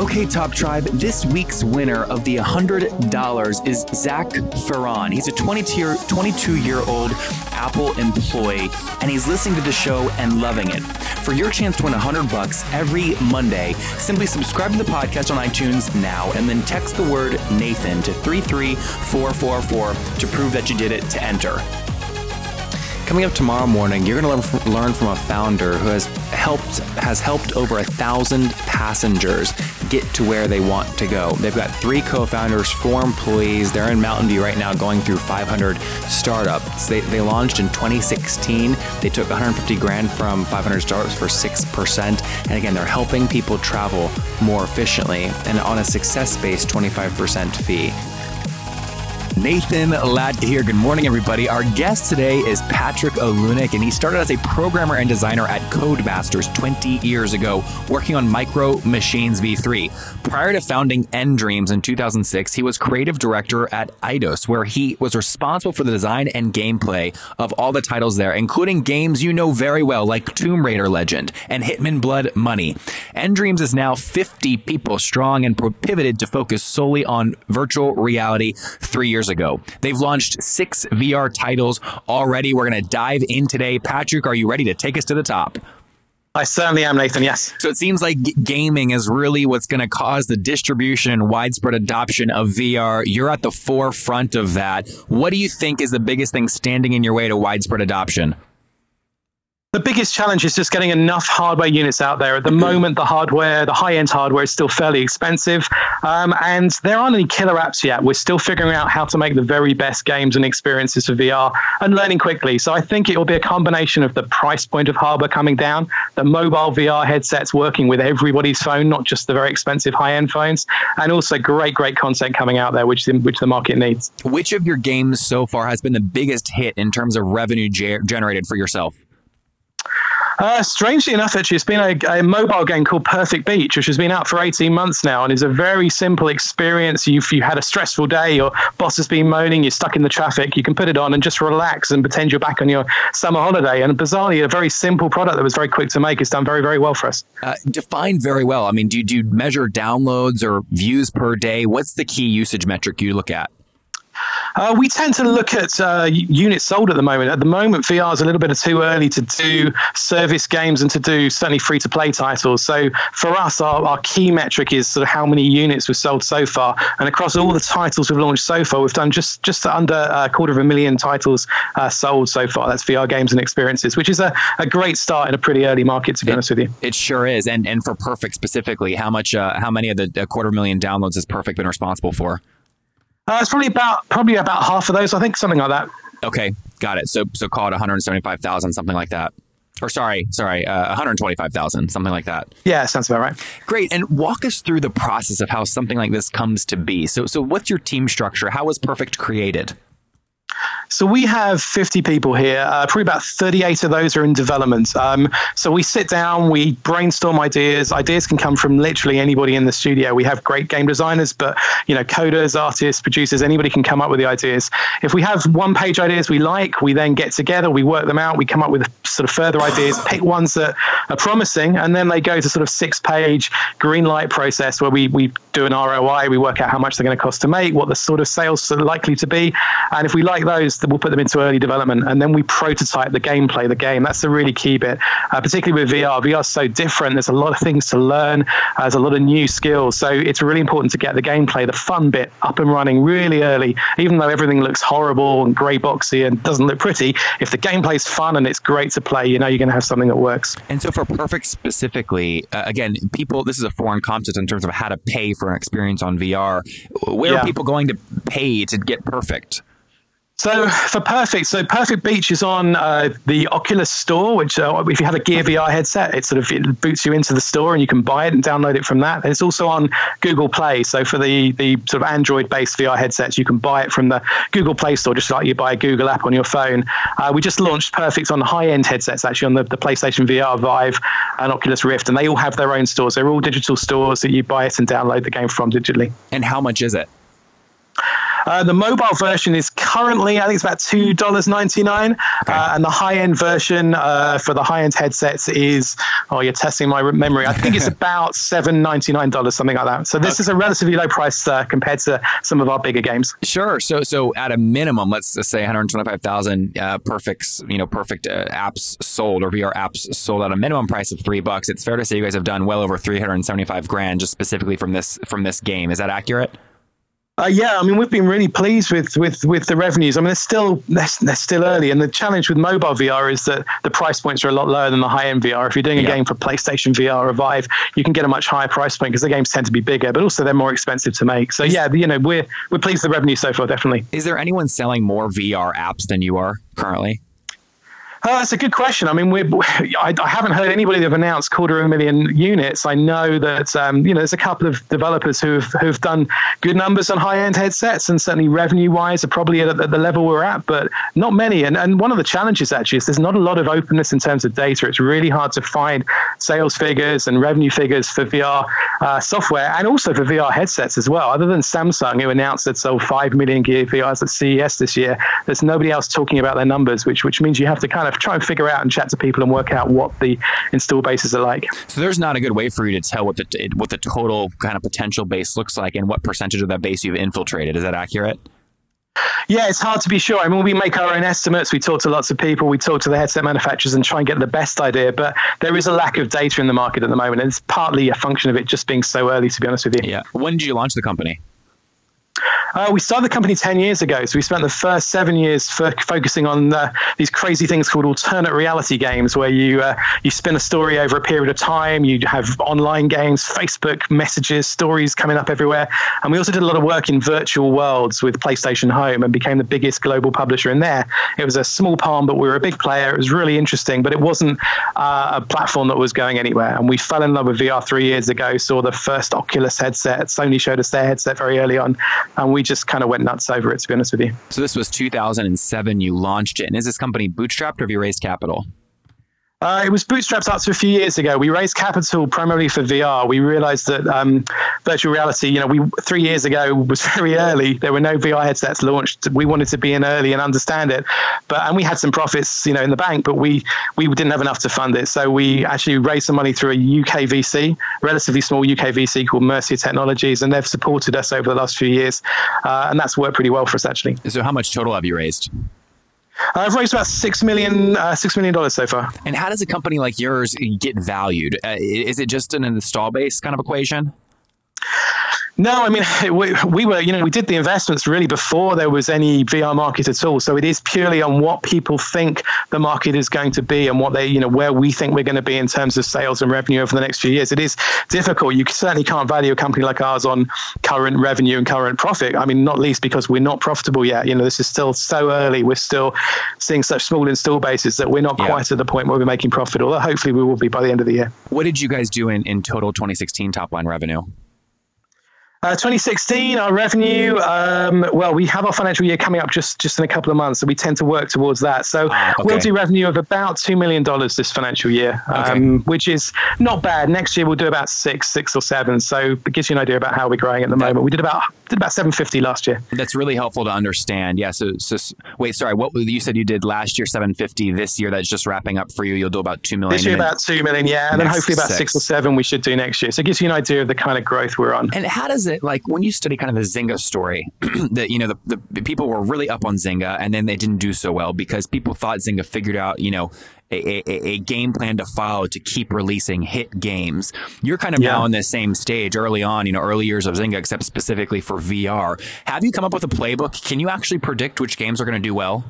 Okay, Top Tribe, this week's winner of the $100 is Zach Ferron. He's a 22 year old Apple employee, and he's listening to the show and loving it. For your chance to win 100 bucks every Monday, simply subscribe to the podcast on iTunes now and then text the word Nathan to 33444 to prove that you did it to enter. Coming up tomorrow morning, you're going to learn from, learn from a founder who has helped has helped over a thousand passengers get to where they want to go. They've got three co-founders, four employees. They're in Mountain View right now, going through 500 startups. They, they launched in 2016. They took 150 grand from 500 startups for six percent. And again, they're helping people travel more efficiently and on a success-based 25% fee. Nathan Latka here. Good morning, everybody. Our guest today is Patrick O'Luanaigh, and he started as a programmer and designer at Codemasters 20 years ago, working on Micro Machines V3. Prior to founding nDreams in 2006, he was creative director at Eidos, where he was responsible for the design and gameplay of all the titles there, including games you know very well, like Tomb Raider Legend and Hitman Blood Money. nDreams is now 50 people strong and pivoted to focus solely on virtual reality three years ago. They've launched six VR titles already. We're going to dive in today. Patrick, are you ready to take us to the top? I certainly am, Nathan. Yes. So it seems like gaming is really what's going to cause the distribution and widespread adoption of VR. You're at the forefront of that. What do you think is the biggest thing standing in your way to widespread adoption? The biggest challenge is just getting enough hardware units out there. At the moment, the hardware, the high end hardware, is still fairly expensive. Um, and there aren't any killer apps yet. We're still figuring out how to make the very best games and experiences for VR and learning quickly. So I think it will be a combination of the price point of hardware coming down, the mobile VR headsets working with everybody's phone, not just the very expensive high end phones, and also great, great content coming out there, which, which the market needs. Which of your games so far has been the biggest hit in terms of revenue ge- generated for yourself? Uh, strangely enough, actually, it's been a, a, mobile game called Perfect Beach, which has been out for 18 months now and is a very simple experience. You've you had a stressful day, your boss has been moaning, you're stuck in the traffic, you can put it on and just relax and pretend you're back on your summer holiday. And bizarrely, a very simple product that was very quick to make has done very, very well for us. Uh, defined very well. I mean, do, do you measure downloads or views per day? What's the key usage metric you look at? Uh, we tend to look at uh, units sold at the moment. At the moment, VR is a little bit too early to do service games and to do certainly free to play titles. So for us, our, our key metric is sort of how many units we've sold so far. And across all the titles we've launched so far, we've done just just under a quarter of a million titles uh, sold so far. That's VR games and experiences, which is a, a great start in a pretty early market, to be it, honest with you. It sure is. And and for Perfect specifically, how much, uh, how many of the quarter million downloads has Perfect been responsible for? Uh, it's probably about probably about half of those. I think something like that. Okay, got it. So so call it 175,000, something like that. Or sorry, sorry, uh, 125,000, something like that. Yeah, sounds about right. Great. And walk us through the process of how something like this comes to be. So so what's your team structure? How was Perfect created? So we have 50 people here. Uh, probably about 38 of those are in development. Um, so we sit down, we brainstorm ideas. Ideas can come from literally anybody in the studio. We have great game designers, but you know, coders, artists, producers, anybody can come up with the ideas. If we have one-page ideas we like, we then get together, we work them out, we come up with sort of further ideas, pick ones that are promising, and then they go to sort of six-page green light process where we we do an ROI, we work out how much they're going to cost to make, what the sort of sales are likely to be, and if we like those that we'll put them into early development and then we prototype the gameplay, the game. That's the really key bit, uh, particularly with VR. VR is so different. There's a lot of things to learn. Uh, there's a lot of new skills. So it's really important to get the gameplay, the fun bit, up and running really early. Even though everything looks horrible and grey boxy and doesn't look pretty, if the gameplay's fun and it's great to play, you know you're going to have something that works. And so for Perfect specifically, uh, again, people, this is a foreign concept in terms of how to pay for an experience on VR. Where yeah. are people going to pay to get Perfect? So for Perfect, so Perfect Beach is on uh, the Oculus Store, which uh, if you have a Gear VR headset, it sort of it boots you into the store and you can buy it and download it from that. And it's also on Google Play. So for the the sort of Android-based VR headsets, you can buy it from the Google Play Store, just like you buy a Google app on your phone. Uh, we just launched Perfect on high-end headsets, actually on the, the PlayStation VR Vive and Oculus Rift, and they all have their own stores. They're all digital stores that you buy it and download the game from digitally. And how much is it? Uh, the mobile version is currently, I think it's about two dollars ninety nine, okay. uh, and the high end version uh, for the high end headsets is, oh, you're testing my memory. I think it's about seven ninety nine dollars, something like that. So this okay. is a relatively low price uh, compared to some of our bigger games. Sure. So so at a minimum, let's just say one hundred twenty five thousand uh, perfect, you know, perfect uh, apps sold or VR apps sold at a minimum price of three bucks. It's fair to say you guys have done well over three hundred seventy five grand just specifically from this from this game. Is that accurate? Uh, yeah, I mean we've been really pleased with with with the revenues. I mean they're still they're, they're, still early, and the challenge with mobile VR is that the price points are a lot lower than the high end VR. If you're doing a yeah. game for PlayStation VR or Vive, you can get a much higher price point because the games tend to be bigger, but also they're more expensive to make. So yeah, you know we're we're pleased with the revenue so far, definitely. Is there anyone selling more VR apps than you are currently? Oh, that's a good question. I mean, we're, I, I haven't heard anybody that have announced quarter of a million units. I know that um, you know there's a couple of developers who've who've done good numbers on high end headsets, and certainly revenue wise are probably at, at, the level we're at, but not many. And and one of the challenges actually is there's not a lot of openness in terms of data. It's really hard to find sales figures and revenue figures for VR uh, software and also for VR headsets as well. Other than Samsung, who announced it sold five million Gear VRs at CES this year, there's nobody else talking about their numbers, which which means you have to kind of of try and figure out and chat to people and work out what the install bases are like. So there's not a good way for you to tell what the what the total kind of potential base looks like and what percentage of that base you've infiltrated. Is that accurate? Yeah, it's hard to be sure. I mean, we make our own estimates. We talk to lots of people. We talk to the headset manufacturers and try and get the best idea. But there is a lack of data in the market at the moment. And it's partly a function of it just being so early, to be honest with you. Yeah. When did you launch the company? Uh, we started the company 10 years ago. So we spent the first seven years focusing on uh, these crazy things called alternate reality games, where you uh, you spin a story over a period of time. You have online games, Facebook messages, stories coming up everywhere. And we also did a lot of work in virtual worlds with PlayStation Home and became the biggest global publisher in there. It was a small palm, but we were a big player. It was really interesting, but it wasn't uh, a platform that was going anywhere. And we fell in love with VR three years ago, saw the first Oculus headset. Sony showed us their headset very early on. And we just kind of went nuts over it, to be honest with you. So this was 2007. You launched it, and is this company bootstrapped or have you raised capital? Uh, it was bootstrapped up to a few years ago. We raised capital primarily for VR. We realized that um, virtual reality, you know, we three years ago was very early. There were no VR headsets launched. We wanted to be in early and understand it, but and we had some profits, you know, in the bank, but we we didn't have enough to fund it. So we actually raised some money through a UK VC, relatively small UK VC called Mercia Technologies, and they've supported us over the last few years, uh, and that's worked pretty well for us actually. So, how much total have you raised? I've raised about six million, uh, six million dollars so far. And how does a company like yours get valued? Uh, is it just an install base kind of equation? No, I mean we, we were, you know, we did the investments really before there was any VR market at all. So it is purely on what people think the market is going to be and what they, you know, where we think we're going to be in terms of sales and revenue over the next few years. It is difficult. You certainly can't value a company like ours on current revenue and current profit. I mean, not least because we're not profitable yet. You know, this is still so early. We're still seeing such small install bases that we're not yeah. quite at the point where we're making profit. Although hopefully we will be by the end of the year. What did you guys do in, in total 2016 top line revenue? Uh, 2016, our revenue. Um, well, we have our financial year coming up just just in a couple of months, so we tend to work towards that. So ah, okay. we'll do revenue of about two million dollars this financial year, um, okay. which is not bad. Next year we'll do about six, six or seven. So it gives you an idea about how we're growing at the that, moment. We did about did about 750 last year. That's really helpful to understand. Yeah. So, so wait, sorry. What you said you did last year 750. This year that's just wrapping up for you. You'll do about two million. This year about two million, yeah, and then hopefully about six. six or seven we should do next year. So it gives you an idea of the kind of growth we're on. And how does it like when you study kind of the Zynga story? that you know the, the people were really up on Zynga and then they didn't do so well because people thought Zynga figured out you know a, a, a, game plan to follow to keep releasing hit games. You're kind of yeah. now in the same stage early on, you know, early years of Zynga, except specifically for VR. Have you come up with a playbook? Can you actually predict which games are going to do well?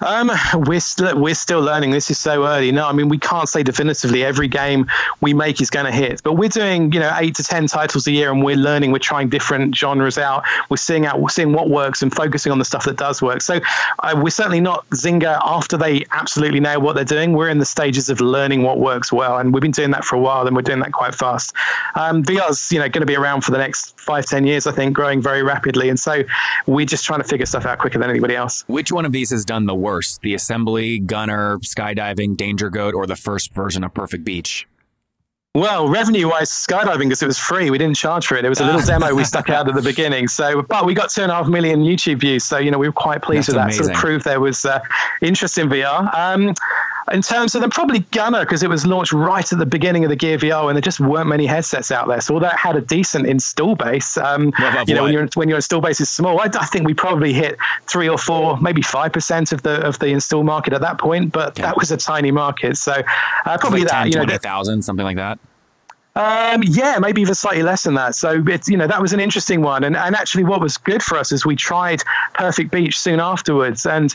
Um, we're still we're still learning. This is so early. No, I mean we can't say definitively every game we make is going to hit, but we're doing you know eight to ten titles a year, and we're learning. We're trying different genres out. We're seeing out, we're seeing what works, and focusing on the stuff that does work. So uh, we're certainly not Zynga after they absolutely know what they're doing. We're in the stages of learning what works well, and we've been doing that for a while, and we're doing that quite fast. Um, VR's you know going to be around for the next five ten years, I think, growing very rapidly, and so we're just trying to figure stuff out quicker than anybody else. Which one of these has done the worst? The assembly, gunner, skydiving, danger goat, or the first version of Perfect Beach? Well, revenue wise, skydiving because it was free. We didn't charge for it. It was a little demo we stuck out at the beginning. So, but we got two and a half million YouTube views. So, you know, we were quite pleased That's with that. amazing. Sort of proved there was uh, interest in VR. Um, in terms of them, probably Gunner because it was launched right at the beginning of the Gear VR, and there just weren't many headsets out there. So, although it had a decent install base, um, you know, when your when your install base is small, I, I think we probably hit three or four, maybe five percent of the of the install market at that point. But Yeah. that was a tiny market, so uh, probably like that. 10, you know, 20,000, something like that. um, yeah, maybe even slightly less than that. So it's you know that was an interesting one, and and actually what was good for us is we tried Perfect Beach soon afterwards, and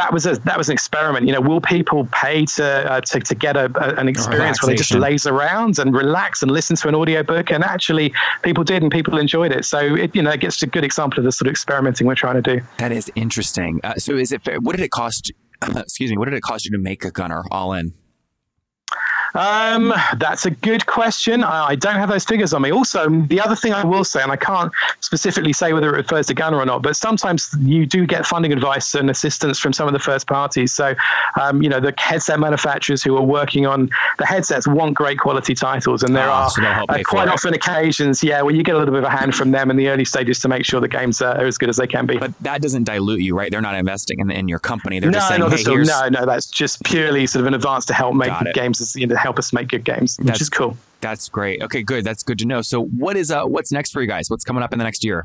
that was a that was an experiment. You know, will people pay to uh, to, to get a, a- an experience where they just laze around and relax and listen to an audiobook? And actually, people did, and people enjoyed it. So it you know it gets a good example of the sort of experimenting we're trying to do. That is interesting. Uh, so, is it fair? What did it cost? excuse me. What did it cost you to make a gunner all in? Um, that's a good question. I, I don't have those figures on me. Also, the other thing I will say, and I can't specifically say whether it refers to Gunner or not, but sometimes you do get funding advice and assistance from some of the first parties. So, um, you know, the headset manufacturers who are working on the headsets want great quality titles, and there Oh, are so uh, quite it. often occasions, yeah, where you get a little bit of a hand from them in the early stages to make sure the games are, as good as they can be. But that doesn't dilute you, right? They're not investing in, in your company. They're no, just saying, hey, here's. No, no, that's just purely sort of an advance to help make it. games, you know, help us make good games, which That's- is cool. That's great. Okay, good. That's good to know. So, what is uh, what's next for you guys? What's coming up in the next year?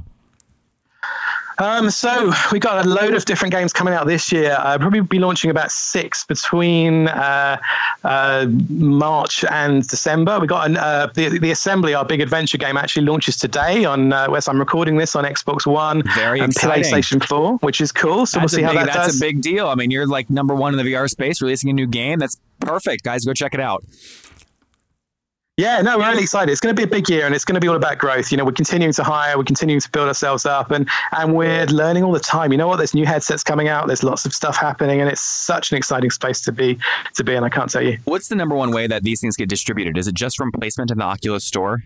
Um, so we got a load of different games coming out this year. I'll probably be launching about six between uh, uh, March and December. We got an, uh, the the Assembly, our big adventure game, actually launches today on uh, whereas I'm recording this on Xbox One Very and exciting. PlayStation Four, which is cool. So That's, we'll see a, how big, that that's does. a big deal. I mean, you're like number one in the VR space, releasing a new game. That's perfect, guys. Go check it out. Yeah, no, we're really excited. It's going to be a big year, and it's going to be all about growth. You know, we're continuing to hire, we're continuing to build ourselves up, and and we're learning all the time. You know what? There's new headsets coming out. There's lots of stuff happening, and it's such an exciting space to be to be in. I can't tell you. What's the number one way that these things get distributed? Is it just from placement in the Oculus store?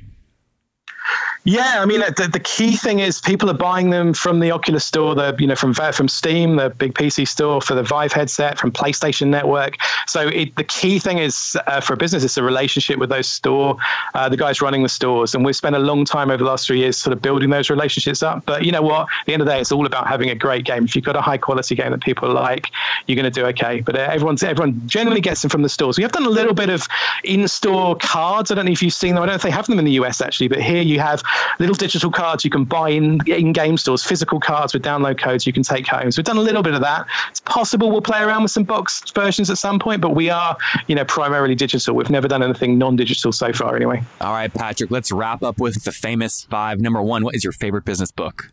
Yeah, I mean the, the key thing is people are buying them from the Oculus store, the you know from from Steam, the big PC store for the Vive headset, from PlayStation Network. So it, the key thing is uh, for a business it's a relationship with those store, uh, the guys running the stores, and we've spent a long time over the last three years sort of building those relationships up. But you know what? At the end of the day, it's all about having a great game. If you've got a high quality game that people like, you're going to do okay. But uh, everyone's everyone generally gets them from the stores. We have done a little bit of in-store cards. I don't know if you've seen them. I don't know if they have them in the US actually, but here you have little digital cards you can buy in in game stores, physical cards with download codes you can take home. So we've done a little bit of that. It's possible we'll play around with some boxed versions at some point, but we are, you know, primarily digital. We've never done anything non-digital so far, anyway. All right, Patrick, let's wrap up with the famous five. Number one, what is your favorite business book?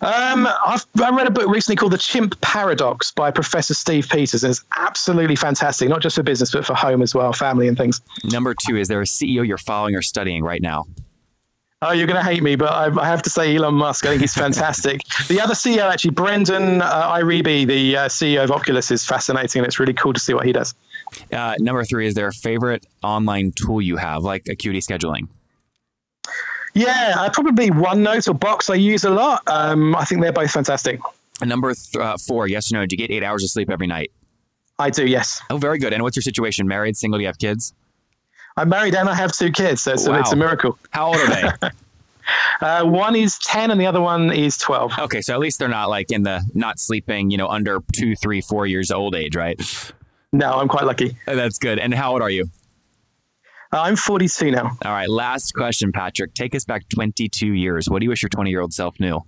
Um, I've I read a book recently called The Chimp Paradox by Professor Steve Peters, and it's absolutely fantastic, not just for business but for home as well, family and things. Number two, is there a CEO you're following or studying right now? Oh, you're going to hate me, but I, I have to say Elon Musk. I think he's fantastic. the other CEO, actually, Brendan uh, Iribe, the uh, CEO of Oculus, is fascinating, and it's really cool to see what he does. Uh, number three, is there a favorite online tool you have, like Acuity Scheduling? Yeah, uh, probably OneNote or Box I use a lot. Um, I think they're both fantastic. And number th- uh, four, yes or no, do you get eight hours of sleep every night? I do, yes. Oh, very good. And what's your situation? Married, single, do you have kids? I'm married and I have two kids, so it's, a, it's a miracle. How old are they? Uh, one is 10 and the other one is 12. okay, so at least they're not like in the not sleeping, you know, under two, three, four years old age, right? No, I'm quite lucky. That's good. And how old are you? Uh, I'm 42 now. All right, last question, Patrick. Take us back 22 years. What do you wish your 20 year old self knew?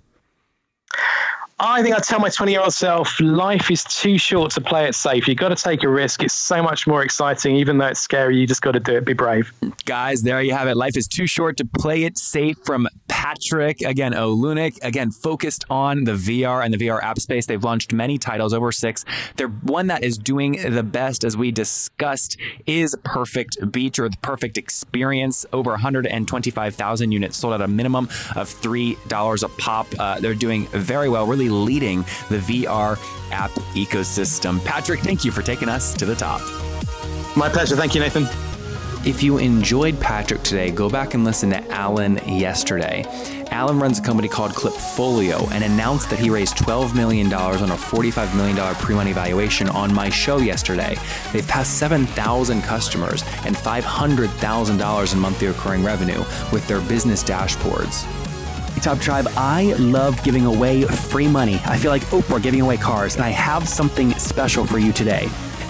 I think I'd tell my 20 year old self life is too short to play it safe. You've got to take a risk. It's so much more exciting, even though it's scary. You just got to do it. Be brave. Guys, there you have it. Life is too short to play it safe from Patrick. Again, O'Luanaigh. Again, focused on the VR and the VR app space. They've launched many titles, over six. They're one that is doing the best, as we discussed, is Perfect Beach or the Perfect Experience. Over 125,000 units sold at a minimum of $3 a pop. Uh, they're doing very well, really leading the VR app ecosystem. Patrick, thank you for taking us to the top. My pleasure. Thank you, Nathan. If you enjoyed Patrick today, go back and listen to Alan yesterday. Alan runs a company called Klipfolio and announced that he raised $12 million on a $45 million pre money valuation on my show yesterday. They've passed 7,000 customers and $500,000 in monthly recurring revenue with their business dashboards. Tribe, I love giving away free money. I feel like Oprah giving away cars, and I have something special for you today.